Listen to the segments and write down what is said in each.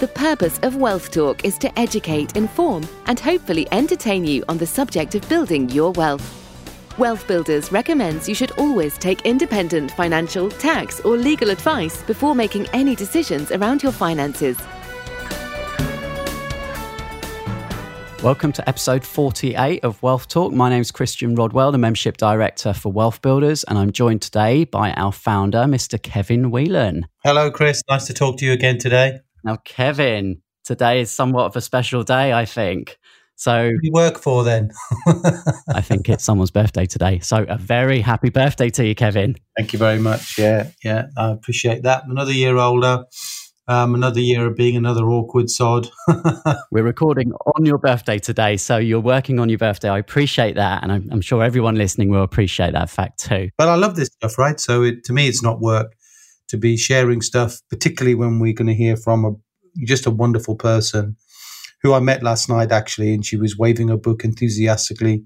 The purpose of Wealth Talk is to educate, inform, and hopefully entertain you on the subject of building your wealth. Wealth Builders recommends you should always take independent financial, tax, or legal advice before making any decisions around your finances. Welcome to episode 48 of Wealth Talk. My name is Christian Rodwell, the Membership Director for Wealth Builders, and I'm joined today by our founder, Mr. Kevin Whelan. Hello, Chris. Nice to talk to you again today. Now, Kevin, today is somewhat of a special day, I think. So, you work for then? I think it's someone's birthday today. So, a very happy birthday to you, Kevin. Thank you very much. Yeah, yeah, I appreciate that. Another year older. Um, another year of being another awkward sod. We're recording on your birthday today, so you're working on your birthday. I appreciate that, and I'm, I'm, sure everyone listening will appreciate that fact too. But I love this stuff, right? So it, to me, it's not work to be sharing stuff, particularly when we're going to hear from a just a wonderful person who I met last night actually, and she was waving her book enthusiastically,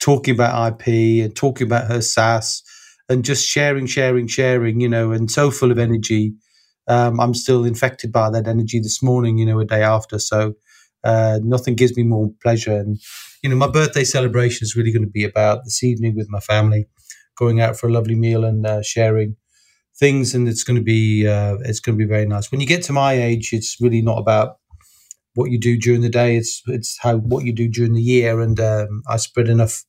talking about IP and talking about her SSAS and just sharing, sharing, sharing, you know, and so full of energy um, I'm still infected by that energy this morning, you know, a day after. So uh, nothing gives me more pleasure. And, you know, my birthday celebration is really going to be about this evening with my family, going out for a lovely meal and uh, sharing things. And it's going to be, uh, it's going to be very nice. When you get to my age, it's really not about what you do during the day. It's, it's how, what you do during the year. And um, I spread enough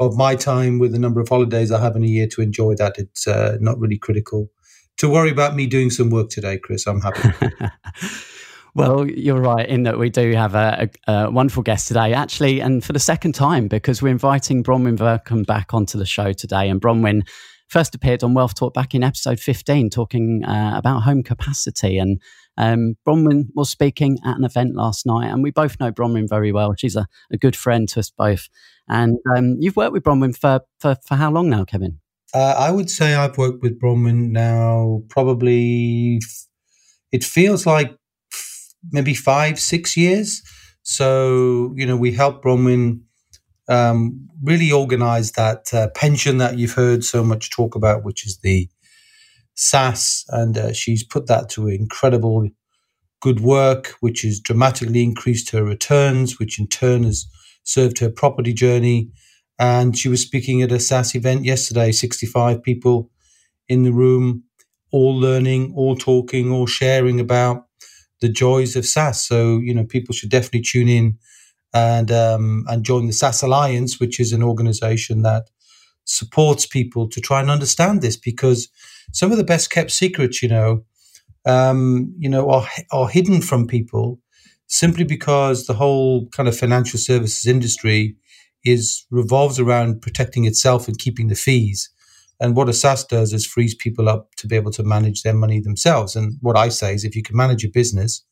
of my time with the number of holidays I have in a year to enjoy that. It's uh, not really critical to worry about me doing some work today, Chris. I'm happy. well, you're right in that we do have a, a, a, wonderful guest today, actually, and for the second time because we're inviting Bronwen Vearncombe back onto the show today. And Bronwen first appeared on Wealth Talk back in episode 15, talking uh, about home capacity. And um, Bronwen was speaking at an event last night, and we both know Bronwen very well. She's a, a good friend to us both. And um, you've worked with Bronwen for, for, for how long now, Kevin? Uh, I would say I've worked with Bronwen now probably, it feels like maybe five, six years. So, you know, we helped Bronwen um, really organize that uh, pension that you've heard so much talk about, which is the SSAS. And uh, she's put that to incredible good work, which has dramatically increased her returns, which in turn has served her property journey and she was speaking at a SSAS event yesterday, 65 people in the room, all learning, all talking, all sharing about the joys of SSAS. So, you know, people should definitely tune in and um, and join the SSAS Alliance, which is an organization that supports people to try and understand this because some of the best kept secrets, you know, um, you know, are are hidden from people simply because the whole kind of financial services industry is revolves around protecting itself and keeping the fees. And what a SSAS does is frees people up to be able to manage their money themselves. And what I say is, if you can manage your business,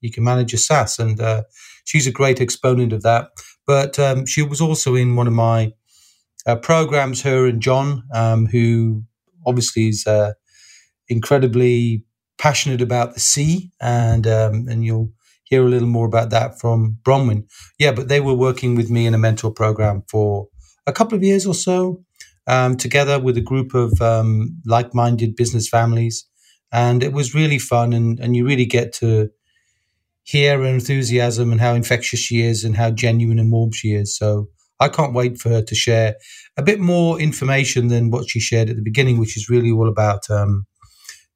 you can manage your SSAS. And uh, she's a great exponent of that. But um, she was also in one of my uh, programs, her and John, um, who obviously is uh, incredibly passionate about the sea, and um, and you'll hear a little more about that from Bronwen. Yeah, but they were working with me in a mentor program for a couple of years or so, um, together with a group of um, like-minded business families, and it was really fun. And and you really get to hear her enthusiasm and how infectious she is, and how genuine and warm she is. So I can't wait for her to share a bit more information than what she shared at the beginning, which is really all about um,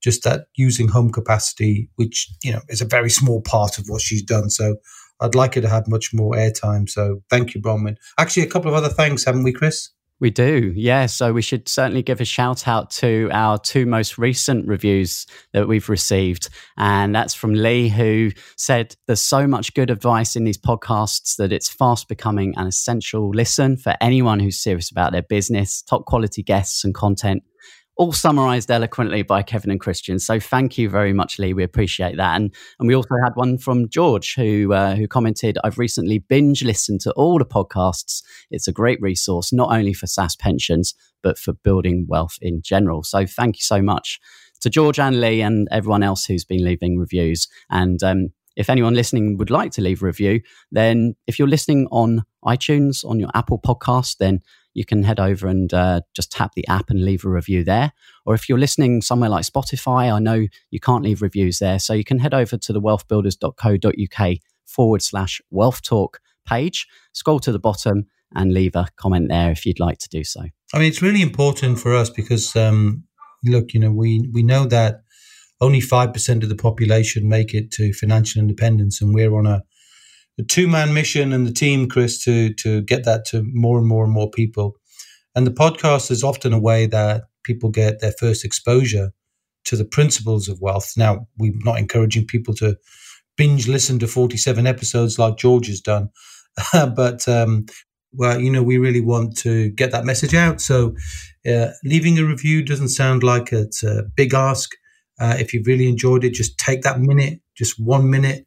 just that using home capacity, which you know is a very small part of what she's done. So I'd like her to have much more airtime. So thank you, Bronwen. Actually, a couple of other thanks, haven't we, Chris? We do, yeah. So we should certainly give a shout out to our two most recent reviews that we've received. And that's from Lee, who said there's so much good advice in these podcasts that it's fast becoming an essential listen for anyone who's serious about their business, top quality guests and content all summarized eloquently by Kevin and Christian. So thank you very much, Lee. We appreciate that. And and we also had one from George who uh, who commented, "I've recently binge listened to all the podcasts. It's a great resource, not only for SSAS pensions but for building wealth in general." So thank you so much to George and Lee and everyone else who's been leaving reviews. And um, if anyone listening would like to leave a review, then if you're listening on iTunes on your Apple podcast, then you can head over and uh, just tap the app and leave a review there. Or if you're listening somewhere like Spotify, I know you can't leave reviews there. So you can head over to the wealthbuilders.co.uk forward slash wealth talk page, scroll to the bottom and leave a comment there if you'd like to do so. I mean, it's really important for us because, um, look, you know, we, we know that only 5% of the population make it to financial independence, and we're on a, a two man mission and the team, Chris, to, to get that to more and more and more people. And the podcast is often a way that people get their first exposure to the principles of wealth. Now, we're not encouraging people to binge listen to 47 episodes like George has done, but um, well, you know, we really want to get that message out. So, uh, leaving a review doesn't sound like it's a big ask. Uh, if you've really enjoyed it, just take that minute, just one minute.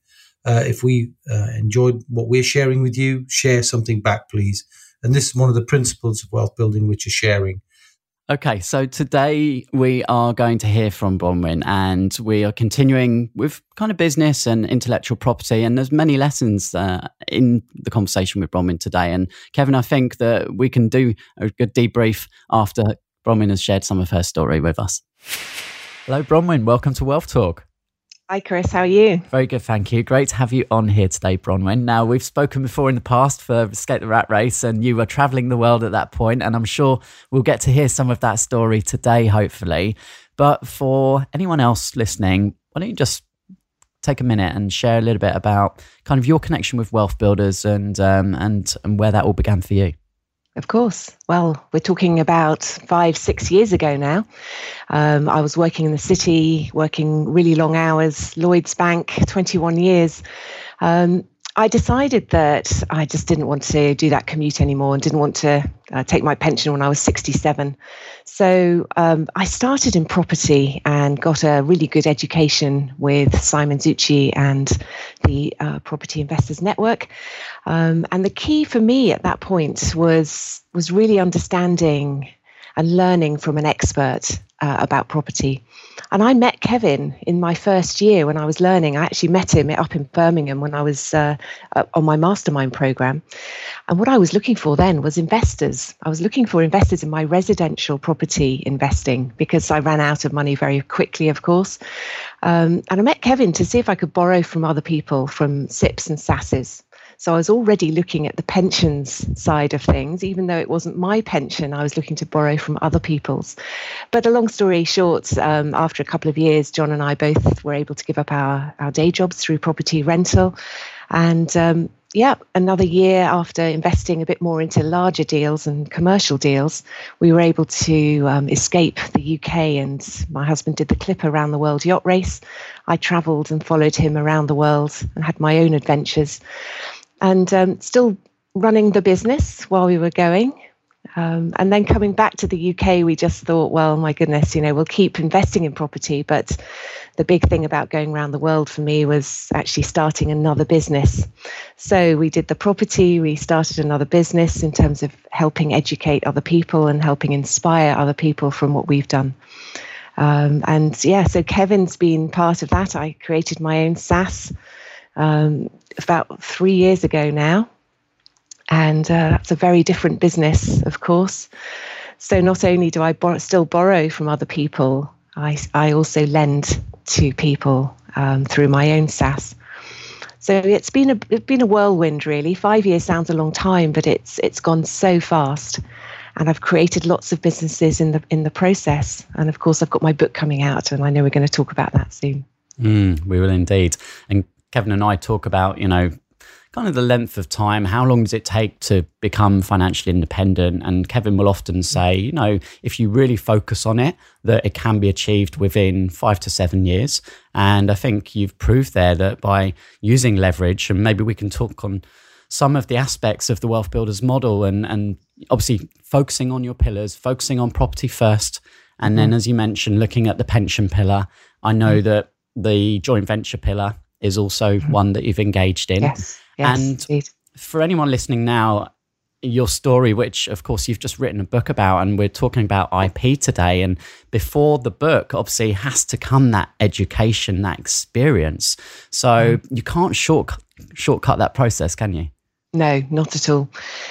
Uh, if we uh, enjoyed what we're sharing with you, share something back, please. And this is one of the principles of wealth building, which is sharing. Okay, so today we are going to hear from Bronwen and we are continuing with kind of business and intellectual property. And there's many lessons uh, in the conversation with Bronwen today. And Kevin, I think that we can do a good debrief after Bronwen has shared some of her story with us. Hello, Bronwen. Welcome to Wealth Talk. Hi, Chris. How are you? Very good, thank you. Great to have you on here today, Bronwen. Now, we've spoken before in the past for Escape the Rat Race, and you were traveling the world at that point, and I'm sure we'll get to hear some of that story today, hopefully. But for anyone else listening, why don't you just take a minute and share a little bit about kind of your connection with wealth builders and um, and and where that all began for you? Of course. Well, we're talking about five, six years ago now. Um, I was working in the city, working really long hours, Lloyds Bank, 21 years. Um, I decided that I just didn't want to do that commute anymore and didn't want to uh, take my pension when I was 67. So um, I started in property and got a really good education with Simon Zutshi and the uh, Property Investors Network. Um, and the key for me at that point was was really understanding and learning from an expert uh, about property. And I met Kevin in my first year when I was learning. I actually met him up in Birmingham when I was uh, on my mastermind program. And what I was looking for then was investors. I was looking for investors in my residential property investing because I ran out of money very quickly, of course. Um, and I met Kevin to see if I could borrow from other people, from SIPPs and SSASs. So I was already looking at the pensions side of things, even though it wasn't my pension, I was looking to borrow from other people's. But a long story short, um, after a couple of years, John and I both were able to give up our, our day jobs through property rental. And um, yeah, another year after investing a bit more into larger deals and commercial deals, we were able to um, escape the UK. And my husband did the Clipper around the world yacht race. I travelled and followed him around the world and had my own adventures and um, still running the business while we were going. Um, and then coming back to the UK, we just thought, well, my goodness, you know, we'll keep investing in property. But the big thing about going around the world for me was actually starting another business. So we did the property, we started another business in terms of helping educate other people and helping inspire other people from what we've done. Um, and yeah, so Kevin's been part of that. I created my own SSAS um, about three years ago now. And uh, that's a very different business, of course. So not only do I bor- still borrow from other people, I, I also lend to people um, through my own SSAS. So it's been a it's been a whirlwind, really. Five years sounds a long time, but it's it's gone so fast, and I've created lots of businesses in the in the process. And of course, I've got my book coming out, and I know we're going to talk about that soon. Mm, we will indeed. And Kevin and I talk about, you know, kind of the length of time. How long does it take to become financially independent? And Kevin will often say, you know, if you really focus on it, that it can be achieved within five to seven years. And I think you've proved there that by using leverage, and maybe we can talk on some of the aspects of the wealth builders model and, and obviously focusing on your pillars, focusing on property first. And then, mm-hmm. as you mentioned, looking at the pension pillar, I know mm-hmm. that the joint venture pillar is also mm-hmm. one that you've engaged in. Yes, yes and indeed. for anyone listening now, your story, which of course you've just written a book about, and we're talking about IP today. And before the book, obviously, has to come that education, that experience. So mm. you can't short, shortcut that process, can you? No, not at all.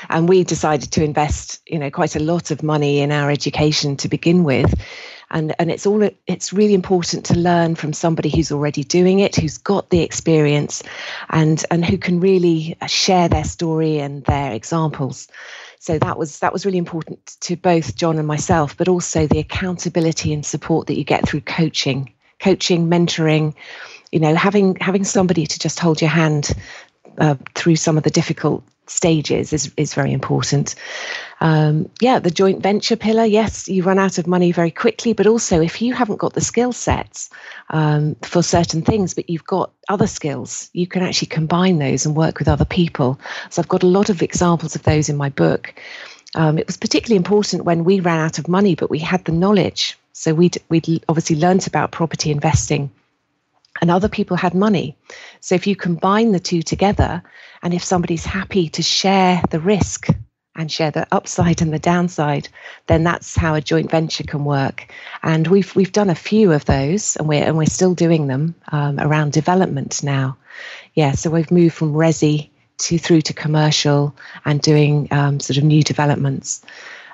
And we decided to invest, you know, quite a lot of money in our education to begin with. And, and it's all it's really important to learn from somebody who's already doing it, who's got the experience, and and who can really share their story and their examples. So that was that was really important to both John and myself, but also the accountability and support that you get through coaching, coaching, mentoring, you know, having having somebody to just hold your hand uh, through some of the difficult stages is is very important. Um, yeah, the joint venture pillar. Yes, you run out of money very quickly, but also if you haven't got the skill sets um, for certain things, but you've got other skills, you can actually combine those and work with other people. So I've got a lot of examples of those in my book. Um, it was particularly important when we ran out of money, but we had the knowledge. So we'd we'd obviously learnt about property investing and other people had money. So if you combine the two together, and if somebody's happy to share the risk and share the upside and the downside, then that's how a joint venture can work. And we've we've done a few of those, and we're and we're still doing them um, around development now. Yeah, so we've moved from resi to through to commercial and doing um, sort of new developments.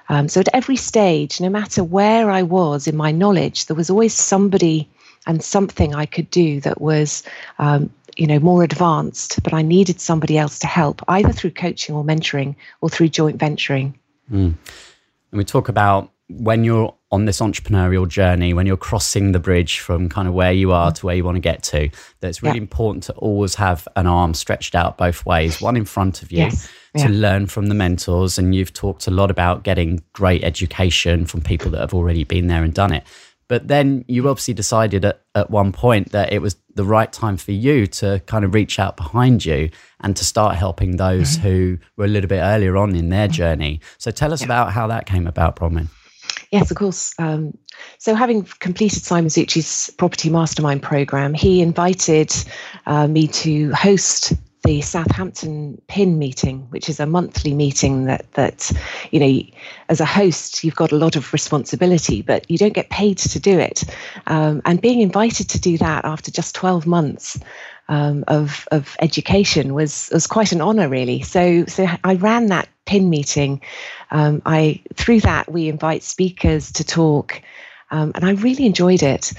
Um, so at every stage, no matter where I was in my knowledge, there was always somebody and something I could do that was, um, you know, more advanced, but I needed somebody else to help, either through coaching or mentoring or through joint venturing. Mm. And we talk about when you're on this entrepreneurial journey, when you're crossing the bridge from kind of where you are to where you want to get to, that it's really yeah. important to always have an arm stretched out both ways, one in front of you. Yes. To yeah. learn from the mentors. And you've talked a lot about getting great education from people that have already been there and done it. But then you obviously decided at, at one point that it was the right time for you to kind of reach out behind you and to start helping those mm-hmm. who were a little bit earlier on in their journey. So tell us yeah. about how that came about, Bronwen. Yes, of course. Um, so, having completed Simon Zutshi's property mastermind program, he invited uh, me to host the Southampton PIN meeting, which is a monthly meeting that that you know, as a host, you've got a lot of responsibility, but you don't get paid to do it. Um, and being invited to do that after just twelve months um, of of education was was quite an honour, really. So so I ran that PIN meeting. Um, I through that we invite speakers to talk, um, and I really enjoyed it.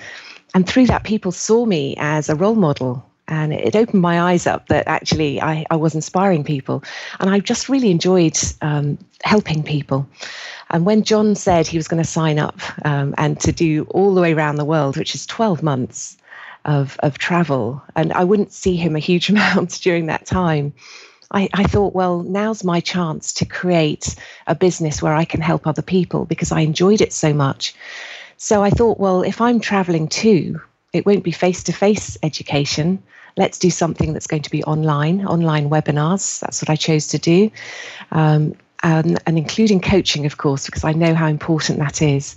And through that, people saw me as a role model and it opened my eyes up that actually I, I was inspiring people. And i just really enjoyed um, helping people. And when john said he was going to sign up um, and to do all the way around the world which is 12 months of, of travel and i wouldn't see him a huge amount during that time I, I thought well now's my chance to create a business where i can help other people because i enjoyed it so much. So i thought well if i'm traveling too it won't be face to face education. Let's do something that's going to be online, online webinars. That's what I chose to do. Um, and, and, including coaching, of course, because I know how important that is.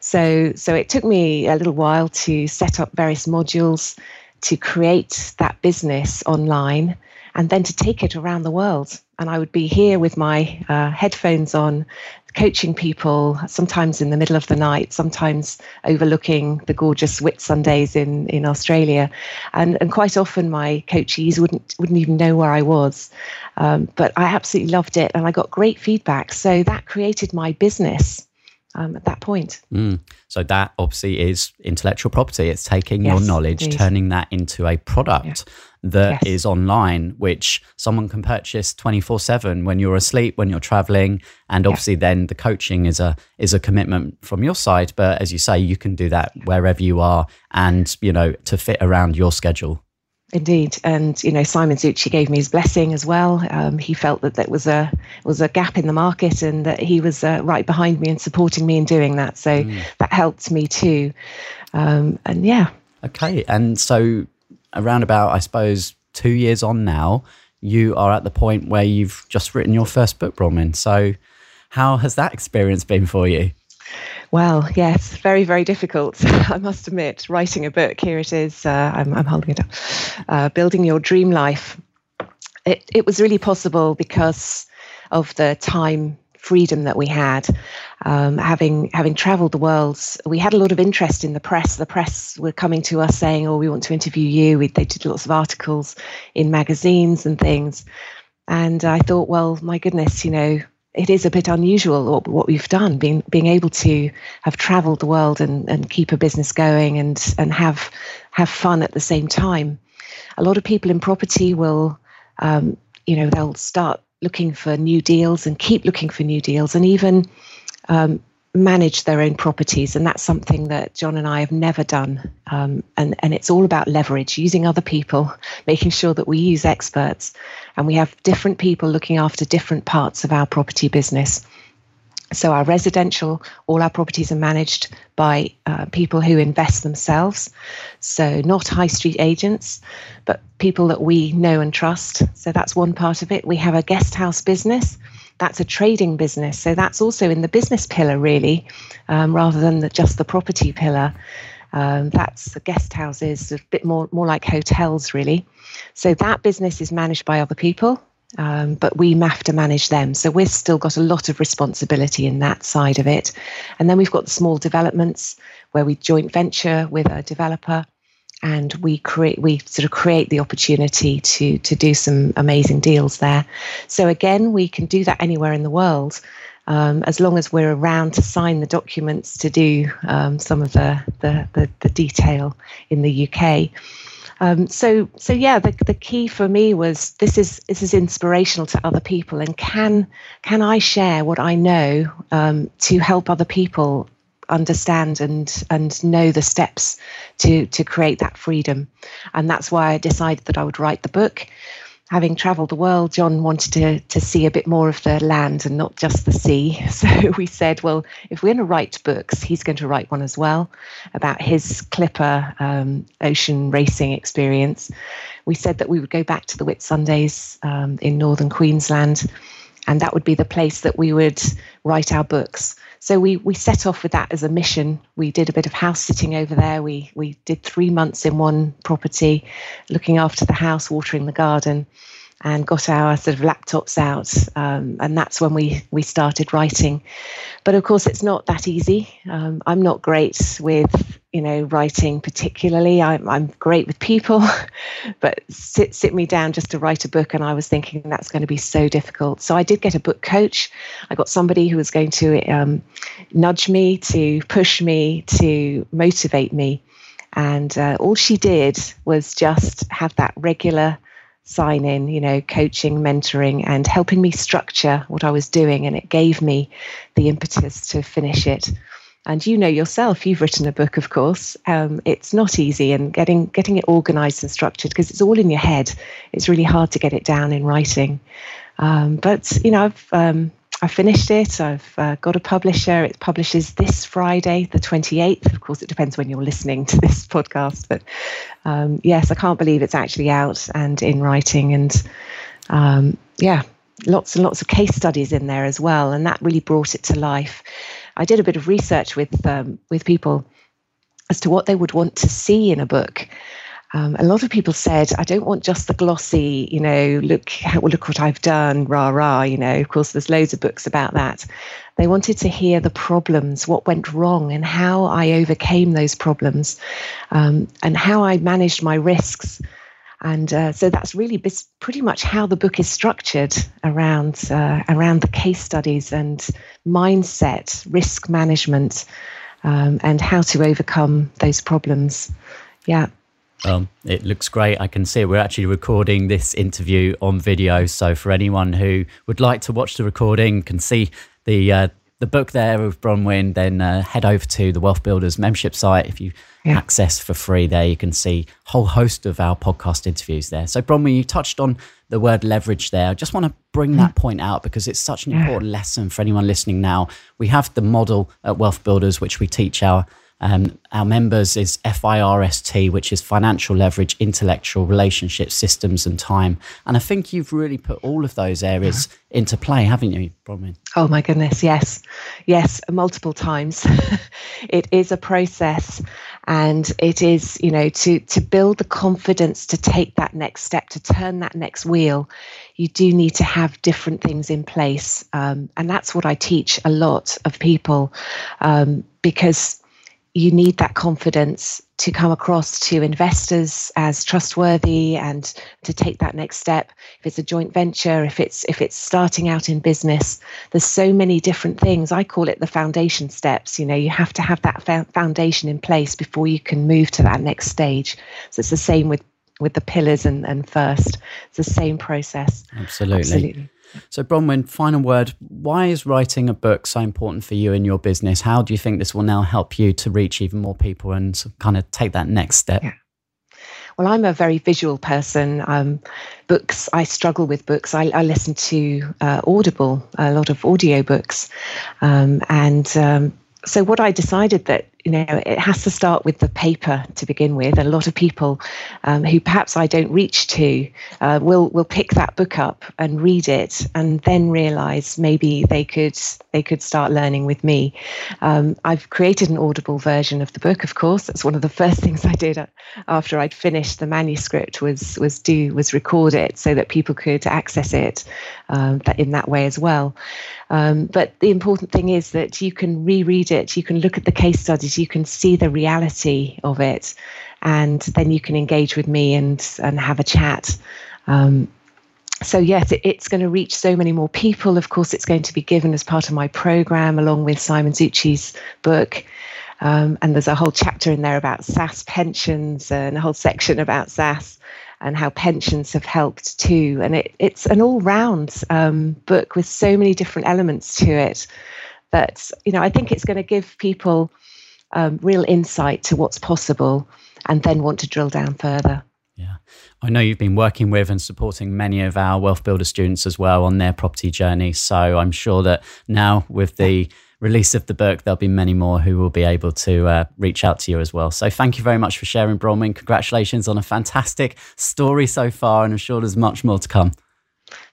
So, so it took me a little while to set up various modules to create that business online and then to take it around the world. And I would be here with my uh, headphones on, coaching people, sometimes in the middle of the night, sometimes overlooking the gorgeous Whitsundays in, in Australia. And, and quite often my coachees wouldn't, wouldn't even know where I was. Um, but I absolutely loved it and I got great feedback. So that created my business um, at that point. Mm. So that obviously is intellectual property. It's taking yes, your knowledge, turning that into a product yeah. that yes. is online, which someone can purchase twenty four seven when you're asleep, when you're traveling, and obviously yeah. then the coaching is a is a commitment from your side. But as you say, you can do that wherever you are, and you know to fit around your schedule. Indeed, and you know Simon Zutshi gave me his blessing as well. Um, he felt that there was a was a gap in the market, and that he was uh, right behind me and supporting me in doing that. So mm. that helped me too. Um, and yeah. Okay, and so around about I suppose two years on now, you are at the point where you've just written your first book, Bronwen. So how has that experience been for you? Well, yes, very, very difficult. I must admit, writing a book, here it is, uh, I'm, I'm, holding it up, uh, Building Your Dream Life. It, it was really possible because of the time freedom that we had. Um, having having travelled the world, we had a lot of interest in the press. The press were coming to us saying, "Oh, we want to interview you." We, they did lots of articles in magazines and things. And I thought, well, my goodness, you know, it is a bit unusual what, we've done, being being able to have travelled the world and, and keep a business going and and have have fun at the same time. A lot of people in property will, um, you know, they'll start looking for new deals and keep looking for new deals, and even um, manage their own properties, and that's something that John and I have never done. Um, and and it's all about leverage, using other people, making sure that we use experts, and we have different people looking after different parts of our property business. So our residential, all our properties are managed by uh, people who invest themselves. So not high street agents, but people that we know and trust. So that's one part of it. We have a guest house business that's a trading business. So that's also in the business pillar, really, um, rather than the, just the property pillar. Um, that's the guest houses, a bit more more like hotels, really. So that business is managed by other people, um, but we have to manage them. So we've still got a lot of responsibility in that side of it. And then we've got the small developments where we joint venture with a developer and we create we sort of create the opportunity to to do some amazing deals there. So again, we can do that anywhere in the world. Um, as long as we're around to sign the documents to do um, some of the, the, the, the, detail in the UK. Um, so so yeah, the, the key for me was this is this is inspirational to other people, and can can I share what I know um, to help other people understand and and know the steps to to create that freedom. And that's why i decided that i would write the book. Having traveled the world john wanted to to see a bit more of the land and not just the sea. So we said well if we're going to write books he's going to write one as well about his clipper um, ocean racing experience. We said that we would go back to the whitsundays um, in northern queensland and that would be the place that we would write our books so we we set off with that as a mission. We did a bit of house sitting over there. We we did three months in one property, looking after the house, watering the garden, and got our sort of laptops out. Um, and that's when we we started writing. But of course, it's not that easy. Um, I'm not great with you know writing particularly. I'm I'm great with people, but sit sit me down just to write a book, and I was thinking that's going to be so difficult. So I did get a book coach. I got somebody who was going to um, nudge me, to push me, to motivate me. And uh, all she did was just have that regular sign in, you know, coaching, mentoring, and helping me structure what I was doing. And it gave me the impetus to finish it. And you know yourself, you've written a book, of course. Um, it's not easy, and getting getting it organised and structured because it's all in your head. It's really hard to get it down in writing. Um, but you know, I've um, I finished it. I've uh, got a publisher. It publishes this Friday, the 28th. Of course, it depends when you're listening to this podcast. But um, yes, I can't believe it's actually out and in writing. And um, yeah, lots and lots of case studies in there as well. And that really brought it to life. I did a bit of research with um, with people as to what they would want to see in a book. Um, a lot of people said, I don't want just the glossy, you know, look, look what I've done, rah, rah, you know. Of course, there's loads of books about that. They wanted to hear the problems, what went wrong, and how I overcame those problems, um, and how I managed my risks. And uh, so that's really pretty much how the book is structured around uh, around the case studies and mindset, risk management, um, and how to overcome those problems. Yeah. Um, it looks great. I can see it. We're actually recording this interview on video. So for anyone who would like to watch the recording, can see the uh, the book there of Bronwen, then uh, head over to the Wealth Builders membership site. If you yeah. access for free there, you can see a whole host of our podcast interviews there. So Bronwen, you touched on the word leverage there. I just want to bring that mm. point out because it's such an yeah. important lesson for anyone listening now. We have the model at Wealth Builders, which we teach our um, our members is FIRST, which is financial leverage, intellectual relationship systems, and time. And I think you've really put all of those areas into play, haven't you, Bronwen? Oh my goodness, yes, yes, multiple times. it is a process, and it is, you know, to to build the confidence to take that next step, to turn that next wheel. You do need to have different things in place, um, and that's what I teach a lot of people, um, because you need that confidence to come across to investors as trustworthy and to take that next step. If it's a joint venture if it's if it's starting out in business there's so many different things. I call it the foundation steps. You know you have to have that foundation in place before you can move to that next stage. So it's the same with with the pillars and, and first. It's the same process. Absolutely, absolutely. So, Bronwen, final word. Why is writing a book so important for you in your business? How do you think this will now help you to reach even more people and kind of take that next step? Yeah. Well, I'm a very visual person. Um, books, I struggle with books. I, I listen to uh, Audible, a lot of audiobooks. Um, and um, so, what I decided that you know, it has to start with the paper to begin with. And a lot of people um, who perhaps I don't reach to uh, will will pick that book up and read it, and then realise maybe they could they could start learning with me. Um, I've created an audible version of the book. Of course, that's one of the first things I did after I'd finished the manuscript was was do was record it so that people could access it um, in that way as well. Um, but the important thing is that you can reread it, you can look at the case studies, you can see the reality of it, and then you can engage with me and and have a chat. Um, so yes, it, it's going to reach so many more people. Of course, it's going to be given as part of my program along with Simon Zutshi's book. Um, and there's a whole chapter in there about SSAS pensions and a whole section about SSAS and how pensions have helped too. And it, it's an all round um, book with so many different elements to it that, you know, I think it's going to give people um, real insight to what's possible and then want to drill down further. Yeah. I know you've been working with and supporting many of our Wealth Builder students as well on their property journey. So I'm sure that now with the release of the book, there'll be many more who will be able to uh, reach out to you as well. So thank you very much for sharing, Bronwen. Congratulations on a fantastic story so far, and I'm sure there's much more to come.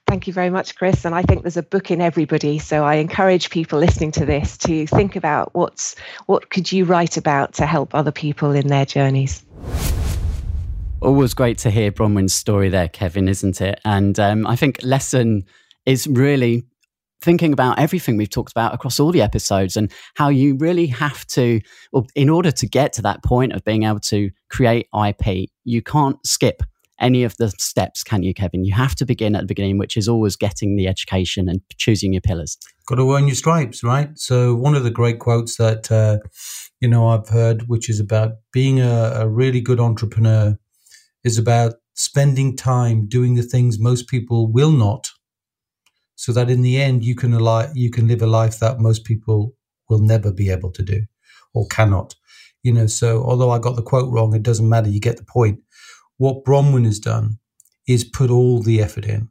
Thank you very much, Chris. And I think there's a book in everybody. So I encourage people listening to this to think about what's what could you write about to help other people in their journeys. Always great to hear Bronwen's story there, Kevin, isn't it? And um, I think lesson is really thinking about everything we've talked about across all the episodes and how you really have to, well, in order to get to that point of being able to create IP, you can't skip any of the steps, can you, Kevin? You have to begin at the beginning, which is always getting the education and choosing your pillars. Got to earn your stripes, right? So one of the great quotes that uh, you know I've heard, which is about being a, a really good entrepreneur, is about spending time doing the things most people will not so that in the end you can ali- you can live a life that most people will never be able to do or cannot. You know, so although I got the quote wrong, it doesn't matter. You get the point. What Bronwen has done is put all the effort in.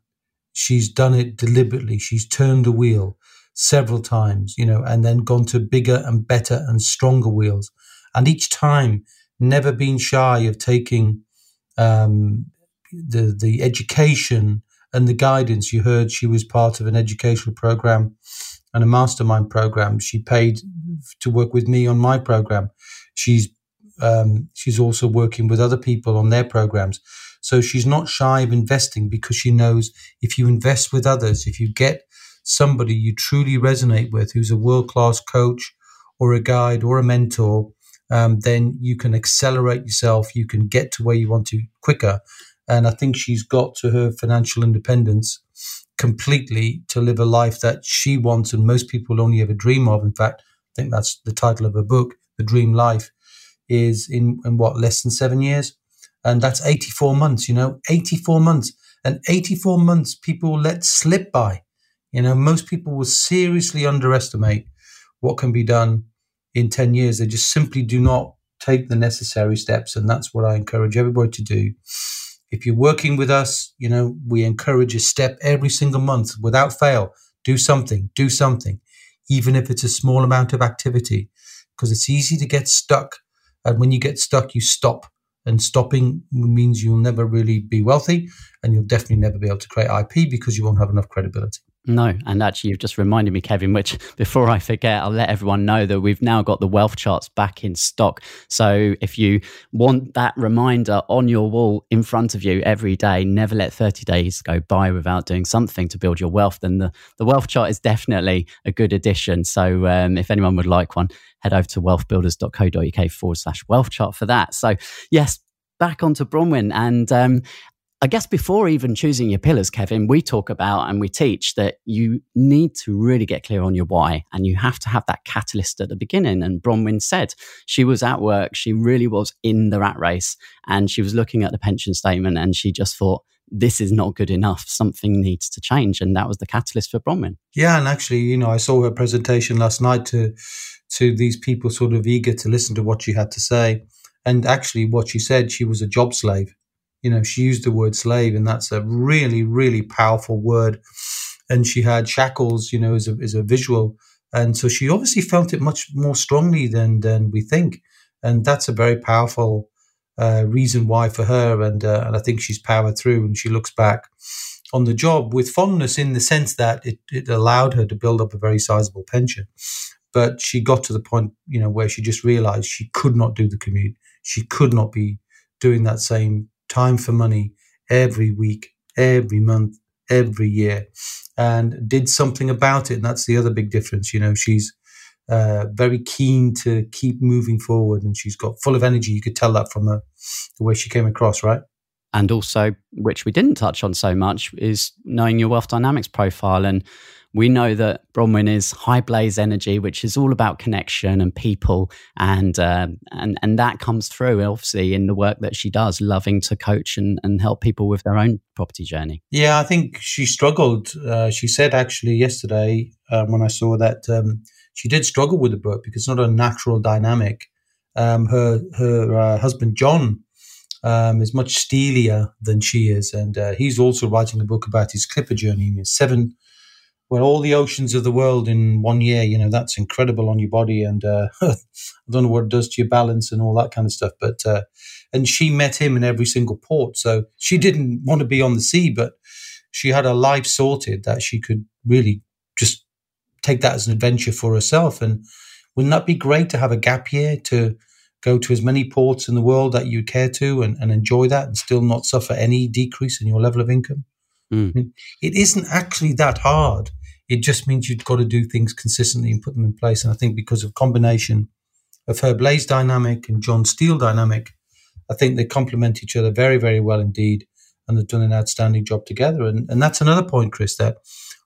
She's done it deliberately. She's turned the wheel several times, you know, and then gone to bigger and better and stronger wheels. And each time, never been shy of taking um, the the education and the guidance. You heard she was part of an educational program and a mastermind program. She paid to work with me on my program. She's um, she's also working with other people on their programs. So she's not shy of investing because she knows if you invest with others, if you get somebody you truly resonate with, who's a world class coach or a guide or a mentor, um, then you can accelerate yourself. You can get to where you want to quicker. And I think she's got to her financial independence completely to live a life that she wants and most people only ever dream of. In fact, I think that's the title of her book, The Dream Life, is in, in what, less than seven years? And that's 84 months, you know, 84 months. And 84 months people let slip by. You know, most people will seriously underestimate what can be done in 10 years. They just simply do not take the necessary steps. And that's what I encourage everybody to do if you're working with us, you know, we encourage a step every single month without fail. Do something, do something, even if it's a small amount of activity, because it's easy to get stuck. And when you get stuck, you stop. And stopping means you'll never really be wealthy and you'll definitely never be able to create IP because you won't have enough credibility. No, and actually, you've just reminded me, Kevin, which before I forget, I'll let everyone know that we've now got the wealth charts back in stock. So if you want that reminder on your wall in front of you every day, never let 30 days go by without doing something to build your wealth, then the, the wealth chart is definitely a good addition. So um, if anyone would like one, head over to wealthbuilders.co.uk forward slash wealth chart for that. So, yes, back onto Bronwen. And um, I guess before even choosing your pillars, Kevin, we talk about and we teach that you need to really get clear on your why and you have to have that catalyst at the beginning. And Bronwen said she was at work, she really was in the rat race and she was looking at the pension statement and she just thought, this is not good enough. Something needs to change. And that was the catalyst for Bronwen. Yeah. And actually, you know, I saw her presentation last night to, to these people sort of eager to listen to what she had to say. And actually, what she said, she was a job slave you know, she used the word slave, and that's a really, really powerful word. And she had shackles, you know, as a, as a visual. And so she obviously felt it much more strongly than, than we think. And that's a very powerful uh, reason why for her. And, uh, and I think she's powered through and she looks back on the job with fondness in the sense that it, it allowed her to build up a very sizable pension. But she got to the point, you know, where she just realized she could not do the commute. She could not be doing that same time for money every week, every month, every year, and did something about it. And that's the other big difference. You know, she's uh, very keen to keep moving forward and she's got full of energy. You could tell that from her, the way she came across, right? And also, which we didn't touch on so much, is knowing your wealth dynamics profile. And we know that Bronwen is high blaze energy, which is all about connection and people, and uh, and and that comes through obviously in the work that she does, loving to coach and, and help people with their own property journey. Yeah, I think she struggled. Uh, she said actually yesterday um, when I saw that um, she did struggle with the book because it's not a natural dynamic. Um, her her uh, husband John um, is much steelier than she is, and uh, he's also writing a book about his clipper journey. Seven well, all the oceans of the world in one year, you know, that's incredible on your body. And uh, I don't know what it does to your balance and all that kind of stuff. But, uh, and she met him in every single port. So she didn't want to be on the sea, but she had her life sorted that she could really just take that as an adventure for herself. And wouldn't that be great to have a gap year to go to as many ports in the world that you care to and, and enjoy that and still not suffer any decrease in your level of income? Mm. I mean, it isn't actually that hard it just means you've got to do things consistently and put them in place. And I think because of combination of her Blaze dynamic and John Steel dynamic, I think they complement each other very, very well indeed. And they've done an outstanding job together. And, and that's another point, Chris, that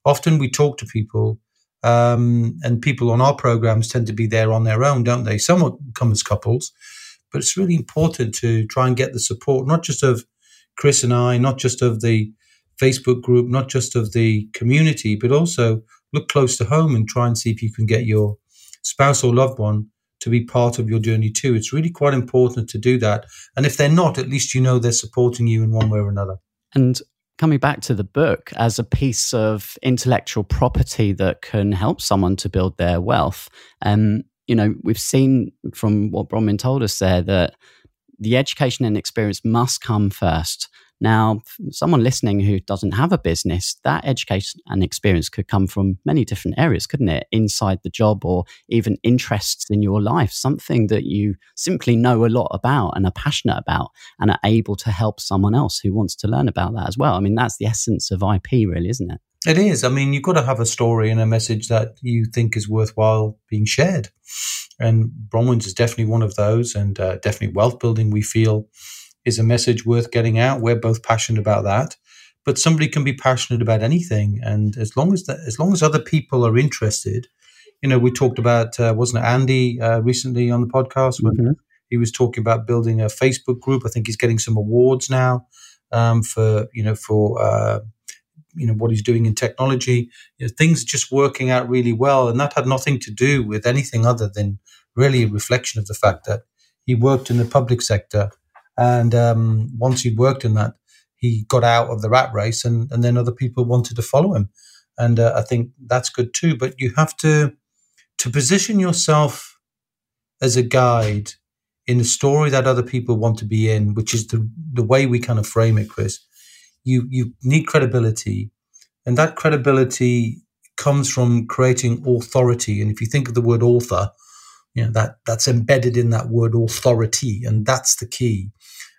often we talk to people um, and people on our programs tend to be there on their own, don't they? Some come as couples, but it's really important to try and get the support, not just of Chris and I, not just of the Facebook group, not just of the community, but also look close to home and try and see if you can get your spouse or loved one to be part of your journey too. It's really quite important to do that. And if they're not, at least you know they're supporting you in one way or another. And coming back to the book as a piece of intellectual property that can help someone to build their wealth. Um, you know, we've seen from what Bronwen told us there that the education and experience must come first. Now, someone listening who doesn't have a business, that education and experience could come from many different areas, couldn't it? Inside the job or even interests in your life, something that you simply know a lot about and are passionate about and are able to help someone else who wants to learn about that as well. I mean, that's the essence of IP, really, isn't it? It is. I mean, you've got to have a story and a message that you think is worthwhile being shared. And Bronwen's is definitely one of those, and uh, definitely wealth building, we feel is a message worth getting out. We're both passionate about that, but somebody can be passionate about anything, and as long as that, as long as other people are interested, you know, we talked about uh, wasn't it Andy uh, recently on the podcast when mm-hmm. he was talking about building a Facebook group. I think he's getting some awards now um, for you know for. Uh, you know what he's doing in technology you know, things just working out really well and that had nothing to do with anything other than really a reflection of the fact that he worked in the public sector and um, once he'd worked in that, he got out of the rat race, and, and then other people wanted to follow him. And uh, I think that's good too. But you have to to position yourself as a guide in a story that other people want to be in, which is the the way we kind of frame it, Chris. You you need credibility, And that credibility comes from creating authority. And if you think of the word author, you know, that that's embedded in that word authority. And that's the key.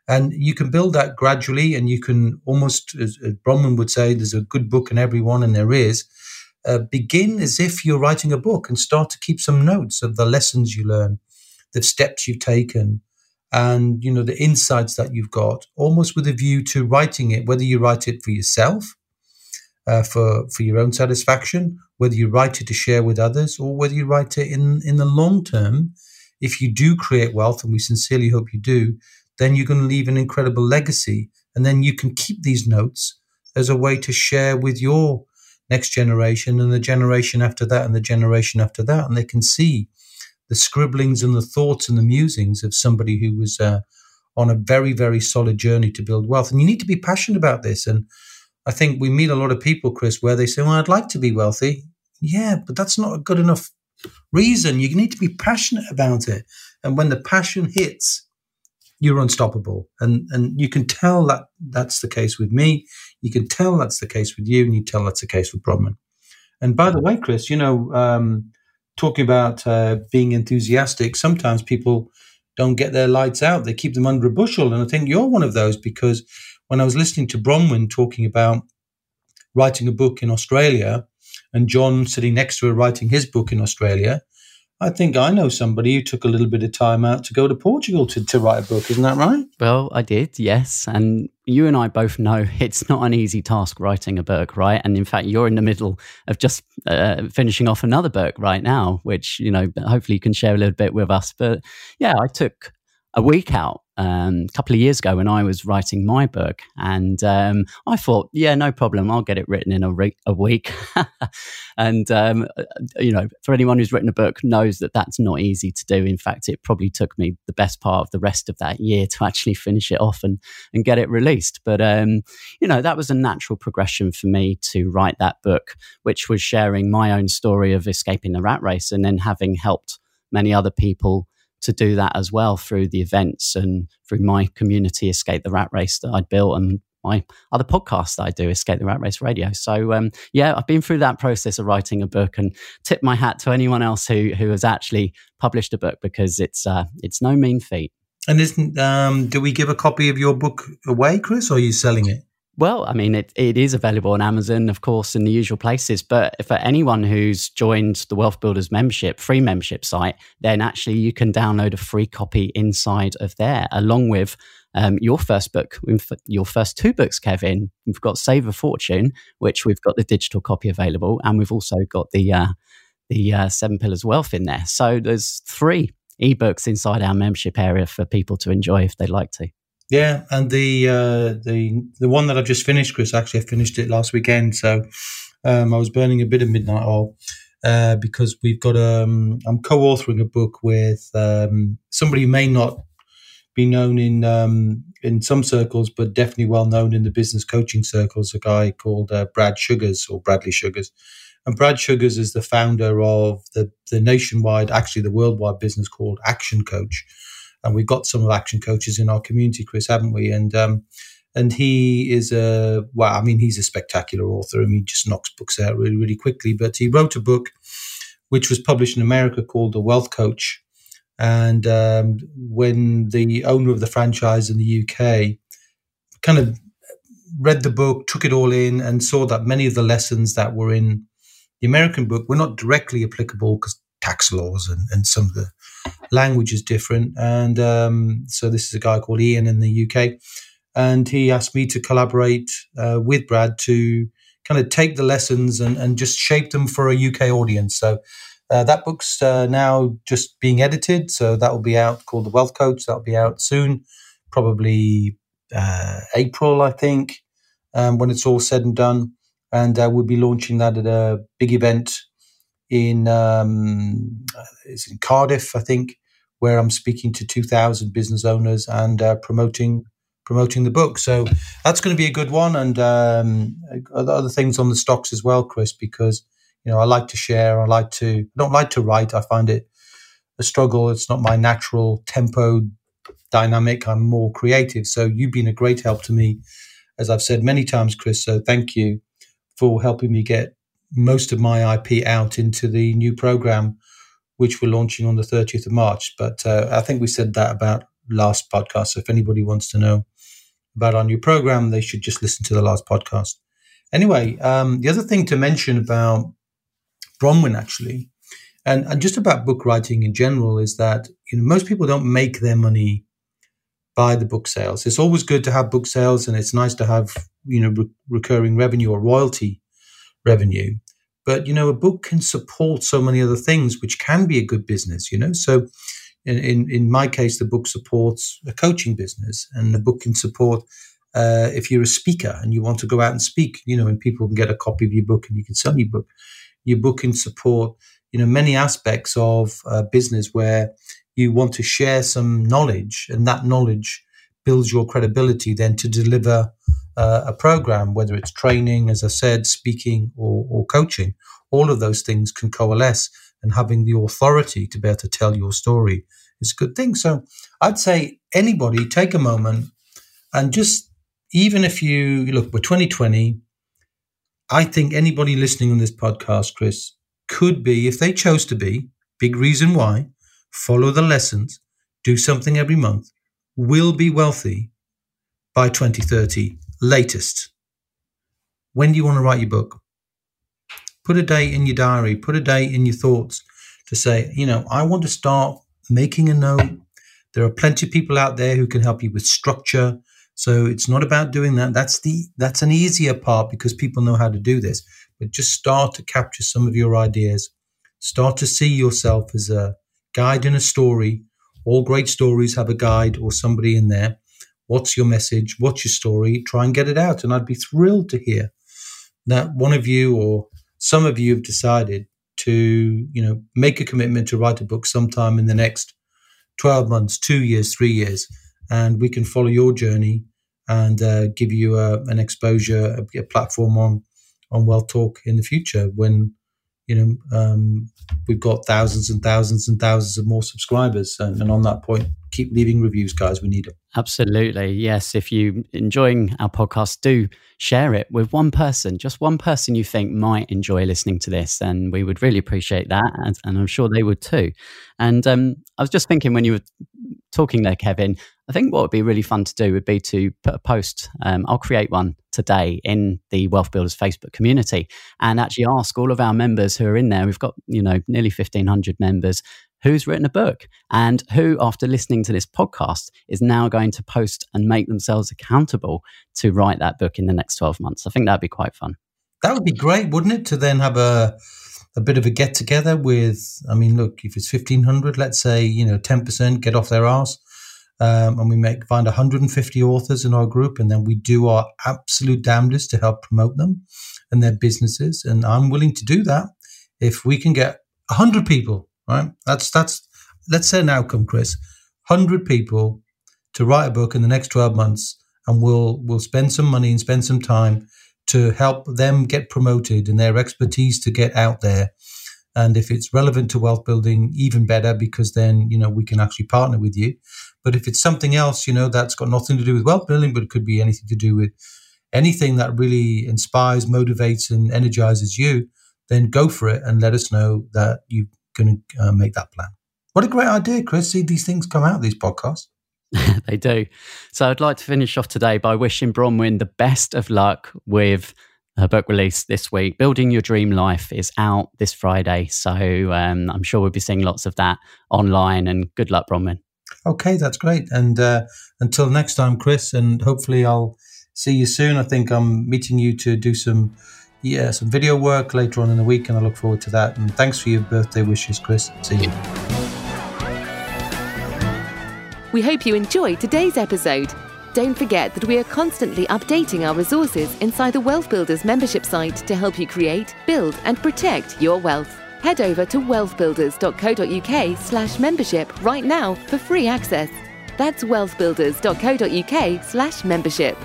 And you can build that gradually, and you can almost, as, as Bronwen would say, there's a good book in everyone, and there is. Uh, begin as if you're writing a book and start to keep some notes of the lessons you learn, the steps you've taken, and you know the insights that you've got, almost with a view to writing it, whether you write it for yourself, uh, for for your own satisfaction, whether you write it to share with others, or whether you write it in in the long term. If you do create wealth, and we sincerely hope you do, then you're going to leave an incredible legacy. And then you can keep these notes as a way to share with your next generation and the generation after that and the generation after that. And they can see the scribblings and the thoughts and the musings of somebody who was uh, on a very, very solid journey to build wealth. And you need to be passionate about this. And I think we meet a lot of people, Chris, where they say, Well, I'd like to be wealthy. Yeah, but that's not a good enough reason. You need to be passionate about it. And when the passion hits, you're unstoppable. And and you can tell that that's the case with me. You can tell that's the case with you, and you tell that's the case with Bronwen. And by the way, Chris, you know, um, talking about uh, being enthusiastic, sometimes people don't get their lights out; they keep them under a bushel. And I think you're one of those because when I was listening to Bronwen talking about writing a book in Australia, and John sitting next to her writing his book in Australia, I think I know somebody who took a little bit of time out to go to Portugal to, to write a book. Isn't that right? Well, I did, yes. And you and I both know it's not an easy task writing a book, right? And in fact, you're in the middle of just uh, finishing off another book right now, which, you know, hopefully you can share a little bit with us. But yeah, I took a week out um, a couple of years ago when I was writing my book, and um, I thought, yeah, no problem, I'll get it written in a, re- a week. and um, you know, for anyone who's written a book, knows that that's not easy to do. In fact, it probably took me the best part of the rest of that year to actually finish it off and and get it released. But um, you know, that was a natural progression for me to write that book, which was sharing my own story of escaping the rat race and then having helped many other people to do that as well through the events and through my community escape the rat race that I'd built and my other podcast that I do, Escape the Rat Race Radio. So um, yeah, I've been through that process of writing a book and tip my hat to anyone else who who has actually published a book because it's uh, it's no mean feat. And isn't um, do we give a copy of your book away, Chris, or are you selling it? Well, I mean, it, it is available on Amazon, of course, in the usual places. But for anyone who's joined the Wealth Builders membership, free membership site, then actually you can download a free copy inside of there, along with um, your first book, your first two books, Kevin. We've got Save a Fortune, which we've got the digital copy available, and we've also got the uh, the uh, Seven Pillars Wealth in there. So there's three ebooks inside our membership area for people to enjoy if they'd like to. Yeah, and the uh, the the one that I've just finished, Chris. Actually, I finished it last weekend, so um, I was burning a bit of midnight oil uh, because we've got um, I'm co-authoring a book with um, somebody who may not be known in um, in some circles, but definitely well known in the business coaching circles. A guy called uh, Brad Sugars or Bradley Sugars, and Brad Sugars is the founder of the the nationwide, actually the worldwide business called Action Coach and we've got some of action coaches in our community, Chris, haven't we? And um, and he is a well, I mean, he's a spectacular author. I mean, he just knocks books out really, really quickly. But he wrote a book which was published in America called The Wealth Coach. And um, when the owner of the franchise in the UK kind of read the book, took it all in, and saw that many of the lessons that were in the American book were not directly applicable because tax laws and, and some of the language is different. And um, so this is a guy called Ian in the UK. And he asked me to collaborate uh, with Brad to kind of take the lessons and, and just shape them for a UK audience. So uh, that book's uh, now just being edited. So that will be out called The Wealth Coach. So, that'll be out soon, probably uh, April, I think, um, when it's all said and done. And uh, we'll be launching that at a big event in um, it's in Cardiff, I think, where I'm speaking to 2,000 business owners and uh, promoting promoting the book. So that's going to be a good one, and um, other things on the stocks as well, Chris, because you know I like to share. I like to. I don't like to write. I find it a struggle. It's not my natural tempo dynamic. I'm more creative. So you've been a great help to me, as I've said many times, Chris. So thank you for helping me get most of my IP out into the new program, which we're launching on the 30th of March. But uh, I think we said that about last podcast. So if anybody wants to know about our new program, they should just listen to the last podcast. Anyway, um, the other thing to mention about Bronwen actually, and, and just about book writing in general, is that you know most people don't make their money by the book sales. It's always good to have book sales, and it's nice to have you know re- recurring revenue or royalty revenue. But you know, a book can support so many other things, which can be a good business. You know, so in in, in my case, the book supports a coaching business, and the book can support. Uh, if you're a speaker and you want to go out and speak, you know, and people can get a copy of your book and you can sell your book. Your book can support, you know, many aspects of uh, business where you want to share some knowledge, and that knowledge builds your credibility then to deliver uh, a program, whether it's training, as I said, speaking, or, or coaching. All of those things can coalesce, and having the authority to be able to tell your story is a good thing. So I'd say anybody take a moment and just, even if you look, we're 2020. I think anybody listening on this podcast, Chris, could be, if they chose to be, big reason why, follow the lessons, do something every month, will be wealthy by 2030 latest. When do you want to write your book? Put a date in your diary, put a date in your thoughts to say, you know, I want to start making a note. There are plenty of people out there who can help you with structure. So it's not about doing that. That's the that's an easier part because people know how to do this. But just start to capture some of your ideas. Start to see yourself as a guide in a story. All great stories have a guide or somebody in there. What's your message? What's your story? Try and get it out. And I'd be thrilled to hear that one of you or some of you have decided to, you know, make a commitment to write a book sometime in the next 12 months, two years, three years. And we can follow your journey and uh, give you a, an exposure, a, a, platform on on Wealth Talk in the future when you know um, we've got thousands and thousands and thousands of more subscribers. And, and on that point, keep leaving reviews, guys. We need it. Absolutely. Yes. If you enjoying our podcast, do share it with one person, just one person you think might enjoy listening to this. And we would really appreciate that. And, and I'm sure they would too. And um, I was just thinking when you were talking there, Kevin, I think what would be really fun to do would be to put a post. Um, I'll create one today in the Wealth Builders Facebook community and actually ask all of our members who are in there. We've got, you know, nearly 1,500 members who's written a book and who, after listening to this podcast, is now going to post and make themselves accountable to write that book in the next 12 months. I think that'd be quite fun. That would be great, wouldn't it? To then have a a bit of a get together with, I mean, look, if it's 1500, let's say, you know, 10% get off their ass. Um, and we make find 150 authors in our group, and then we do our absolute damnedest to help promote them and their businesses. And I'm willing to do that if we can get 100 people right? That's that's let's say an outcome, Chris. Hundred people to write a book in the next twelve months, and we'll we'll spend some money and spend some time to help them get promoted and their expertise to get out there. And if it's relevant to wealth building, even better because then you know we can actually partner with you. But if it's something else, you know that's got nothing to do with wealth building, but it could be anything to do with anything that really inspires, motivates, and energizes you, then go for it and let us know that you going to uh, make that plan. What a great idea, Chris. See these things come out, these podcasts. they do. So I'd like to finish off today by wishing Bronwen the best of luck with her book release this week. Building Your Dream Life is out this Friday. So um, I'm sure we'll be seeing lots of that online. And good luck, Bronwen. Okay, that's great. And uh, until next time, Chris, and hopefully I'll see you soon. I think I'm meeting you to do some yeah, some video work later on in the week, and I look forward to that. And thanks for your birthday wishes, Chris. See you. We hope you enjoyed today's episode. Don't forget that we are constantly updating our resources inside the Wealth Builders membership site to help you create, build, and protect your wealth. Head over to wealthbuilders.co.uk slash membership right now for free access. That's wealthbuilders.co.uk slash membership.